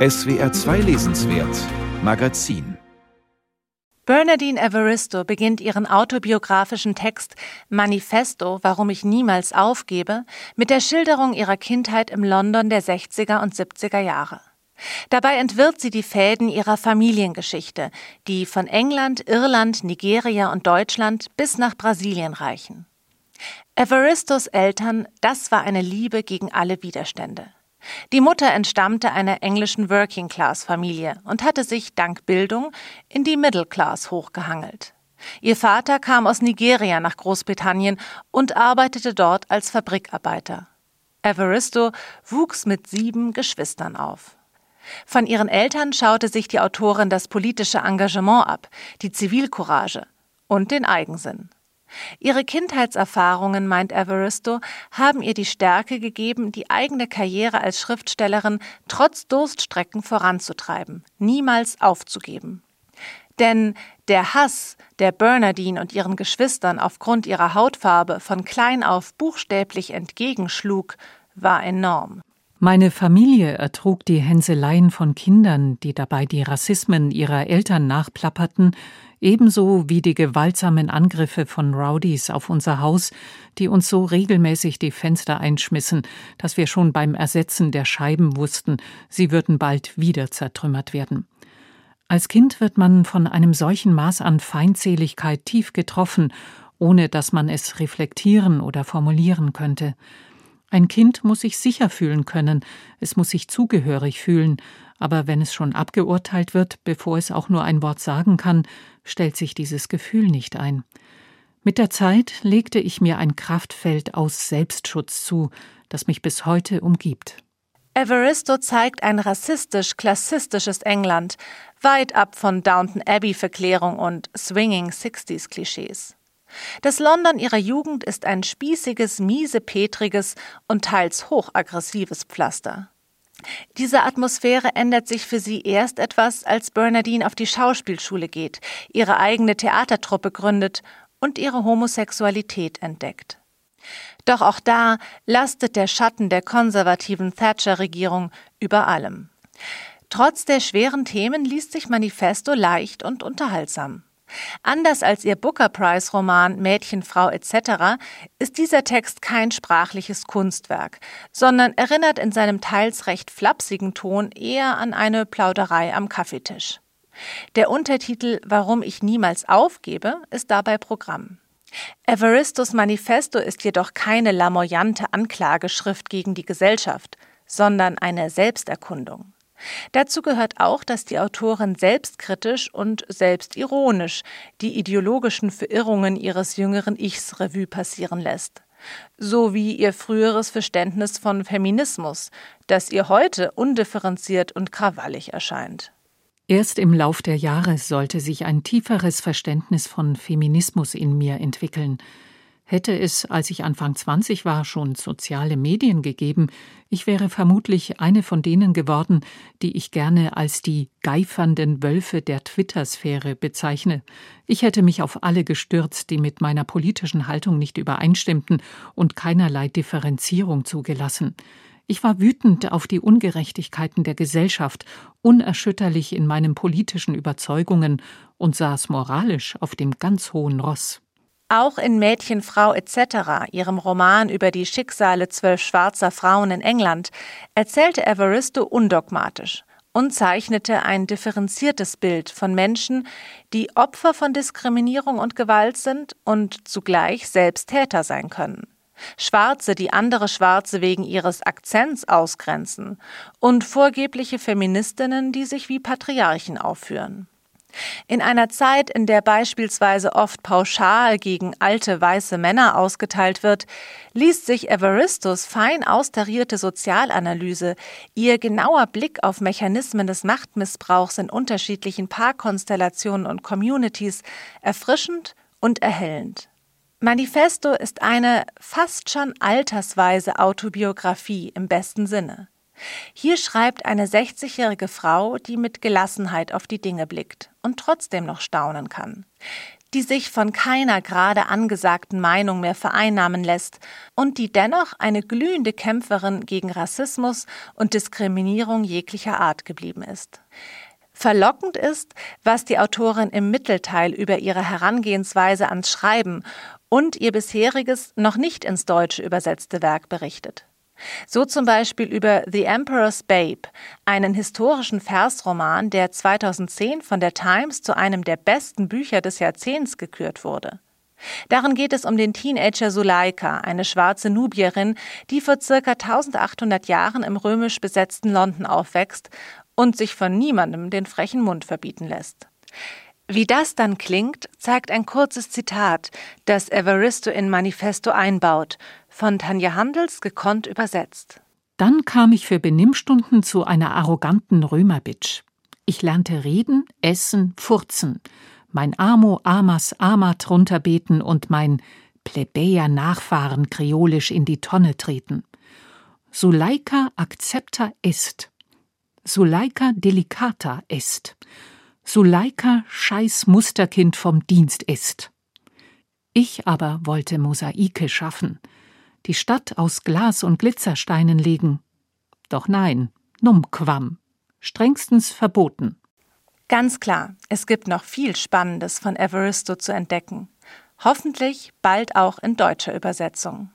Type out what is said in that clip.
SWR 2 Lesenswert Magazin Bernadine Evaristo beginnt ihren autobiografischen Text Manifesto, warum ich niemals aufgebe, mit der Schilderung ihrer Kindheit im London der 60er und 70er Jahre. Dabei entwirrt sie die Fäden ihrer Familiengeschichte, die von England, Irland, Nigeria und Deutschland bis nach Brasilien reichen. Evaristos Eltern, das war eine Liebe gegen alle Widerstände. Die Mutter entstammte einer englischen Working-Class-Familie und hatte sich dank Bildung in die Middle Class hochgehangelt. Ihr Vater kam aus Nigeria nach Großbritannien und arbeitete dort als Fabrikarbeiter. Evaristo wuchs mit sieben Geschwistern auf. Von ihren Eltern schaute sich die Autorin das politische Engagement ab, die Zivilcourage und den Eigensinn. Ihre Kindheitserfahrungen, meint Evaristo, haben ihr die Stärke gegeben, die eigene Karriere als Schriftstellerin trotz Durststrecken voranzutreiben, niemals aufzugeben. Denn der Hass, der Bernardine und ihren Geschwistern aufgrund ihrer Hautfarbe von klein auf buchstäblich entgegenschlug, war enorm. Meine Familie ertrug die Hänseleien von Kindern, die dabei die Rassismen ihrer Eltern nachplapperten, ebenso wie die gewaltsamen Angriffe von Rowdies auf unser Haus, die uns so regelmäßig die Fenster einschmissen, dass wir schon beim Ersetzen der Scheiben wussten, sie würden bald wieder zertrümmert werden. Als Kind wird man von einem solchen Maß an Feindseligkeit tief getroffen, ohne dass man es reflektieren oder formulieren könnte. Ein Kind muss sich sicher fühlen können, es muss sich zugehörig fühlen, aber wenn es schon abgeurteilt wird, bevor es auch nur ein Wort sagen kann, stellt sich dieses Gefühl nicht ein. Mit der Zeit legte ich mir ein Kraftfeld aus Selbstschutz zu, das mich bis heute umgibt. Evaristo zeigt ein rassistisch-klassistisches England, weit ab von Downton Abbey-Verklärung und swinging Sixties-Klischees. Das London ihrer Jugend ist ein spießiges, miesepetriges und teils hochaggressives Pflaster. Diese Atmosphäre ändert sich für sie erst etwas, als Bernadine auf die Schauspielschule geht, ihre eigene Theatertruppe gründet und ihre Homosexualität entdeckt. Doch auch da lastet der Schatten der konservativen Thatcher-Regierung über allem. Trotz der schweren Themen liest sich Manifesto leicht und unterhaltsam. Anders als ihr Booker Prize Roman Mädchen, Frau etc. ist dieser Text kein sprachliches Kunstwerk, sondern erinnert in seinem teils recht flapsigen Ton eher an eine Plauderei am Kaffeetisch. Der Untertitel Warum ich niemals aufgebe ist dabei Programm. Evaristos Manifesto ist jedoch keine lamoyante Anklageschrift gegen die Gesellschaft, sondern eine Selbsterkundung. Dazu gehört auch, dass die Autorin selbstkritisch und selbstironisch die ideologischen Verirrungen ihres jüngeren Ichs Revue passieren lässt. So wie ihr früheres Verständnis von Feminismus, das ihr heute undifferenziert und krawallig erscheint. Erst im Lauf der Jahre sollte sich ein tieferes Verständnis von Feminismus in mir entwickeln. Hätte es, als ich Anfang 20 war, schon soziale Medien gegeben, ich wäre vermutlich eine von denen geworden, die ich gerne als die geifernden Wölfe der Twitter-Sphäre bezeichne. Ich hätte mich auf alle gestürzt, die mit meiner politischen Haltung nicht übereinstimmten und keinerlei Differenzierung zugelassen. Ich war wütend auf die Ungerechtigkeiten der Gesellschaft, unerschütterlich in meinen politischen Überzeugungen und saß moralisch auf dem ganz hohen Ross. Auch in Mädchen, Frau etc., ihrem Roman über die Schicksale zwölf schwarzer Frauen in England, erzählte Evaristo undogmatisch und zeichnete ein differenziertes Bild von Menschen, die Opfer von Diskriminierung und Gewalt sind und zugleich selbst Täter sein können. Schwarze, die andere Schwarze wegen ihres Akzents ausgrenzen und vorgebliche Feministinnen, die sich wie Patriarchen aufführen. In einer Zeit, in der beispielsweise oft pauschal gegen alte weiße Männer ausgeteilt wird, liest sich Evaristos fein austarierte Sozialanalyse, ihr genauer Blick auf Mechanismen des Machtmissbrauchs in unterschiedlichen Paarkonstellationen und Communities erfrischend und erhellend. Manifesto ist eine fast schon altersweise Autobiografie im besten Sinne. Hier schreibt eine 60-jährige Frau, die mit Gelassenheit auf die Dinge blickt und trotzdem noch staunen kann. die sich von keiner gerade angesagten Meinung mehr vereinnahmen lässt und die dennoch eine glühende Kämpferin gegen Rassismus und Diskriminierung jeglicher Art geblieben ist. Verlockend ist, was die Autorin im Mittelteil über ihre Herangehensweise ans Schreiben und ihr bisheriges, noch nicht ins Deutsche übersetzte Werk berichtet. So zum Beispiel über The Emperor's Babe, einen historischen Versroman, der 2010 von der Times zu einem der besten Bücher des Jahrzehnts gekürt wurde. Darin geht es um den Teenager Suleika, eine schwarze Nubierin, die vor circa 1800 Jahren im römisch besetzten London aufwächst und sich von niemandem den frechen Mund verbieten lässt. Wie das dann klingt, zeigt ein kurzes Zitat, das Evaristo in Manifesto einbaut, von Tanja Handels gekonnt übersetzt. Dann kam ich für Benimmstunden zu einer arroganten Römerbitch. Ich lernte reden, essen, furzen, mein Amo Amas Amat runterbeten und mein Plebejer Nachfahren kreolisch in die Tonne treten. Suleika accepta est. Suleika delicata est. Suleika scheiß Musterkind vom Dienst ist. Ich aber wollte Mosaike schaffen, die Stadt aus Glas und Glitzersteinen legen. Doch nein, numquam, strengstens verboten. Ganz klar, es gibt noch viel Spannendes von Evaristo zu entdecken. Hoffentlich bald auch in deutscher Übersetzung.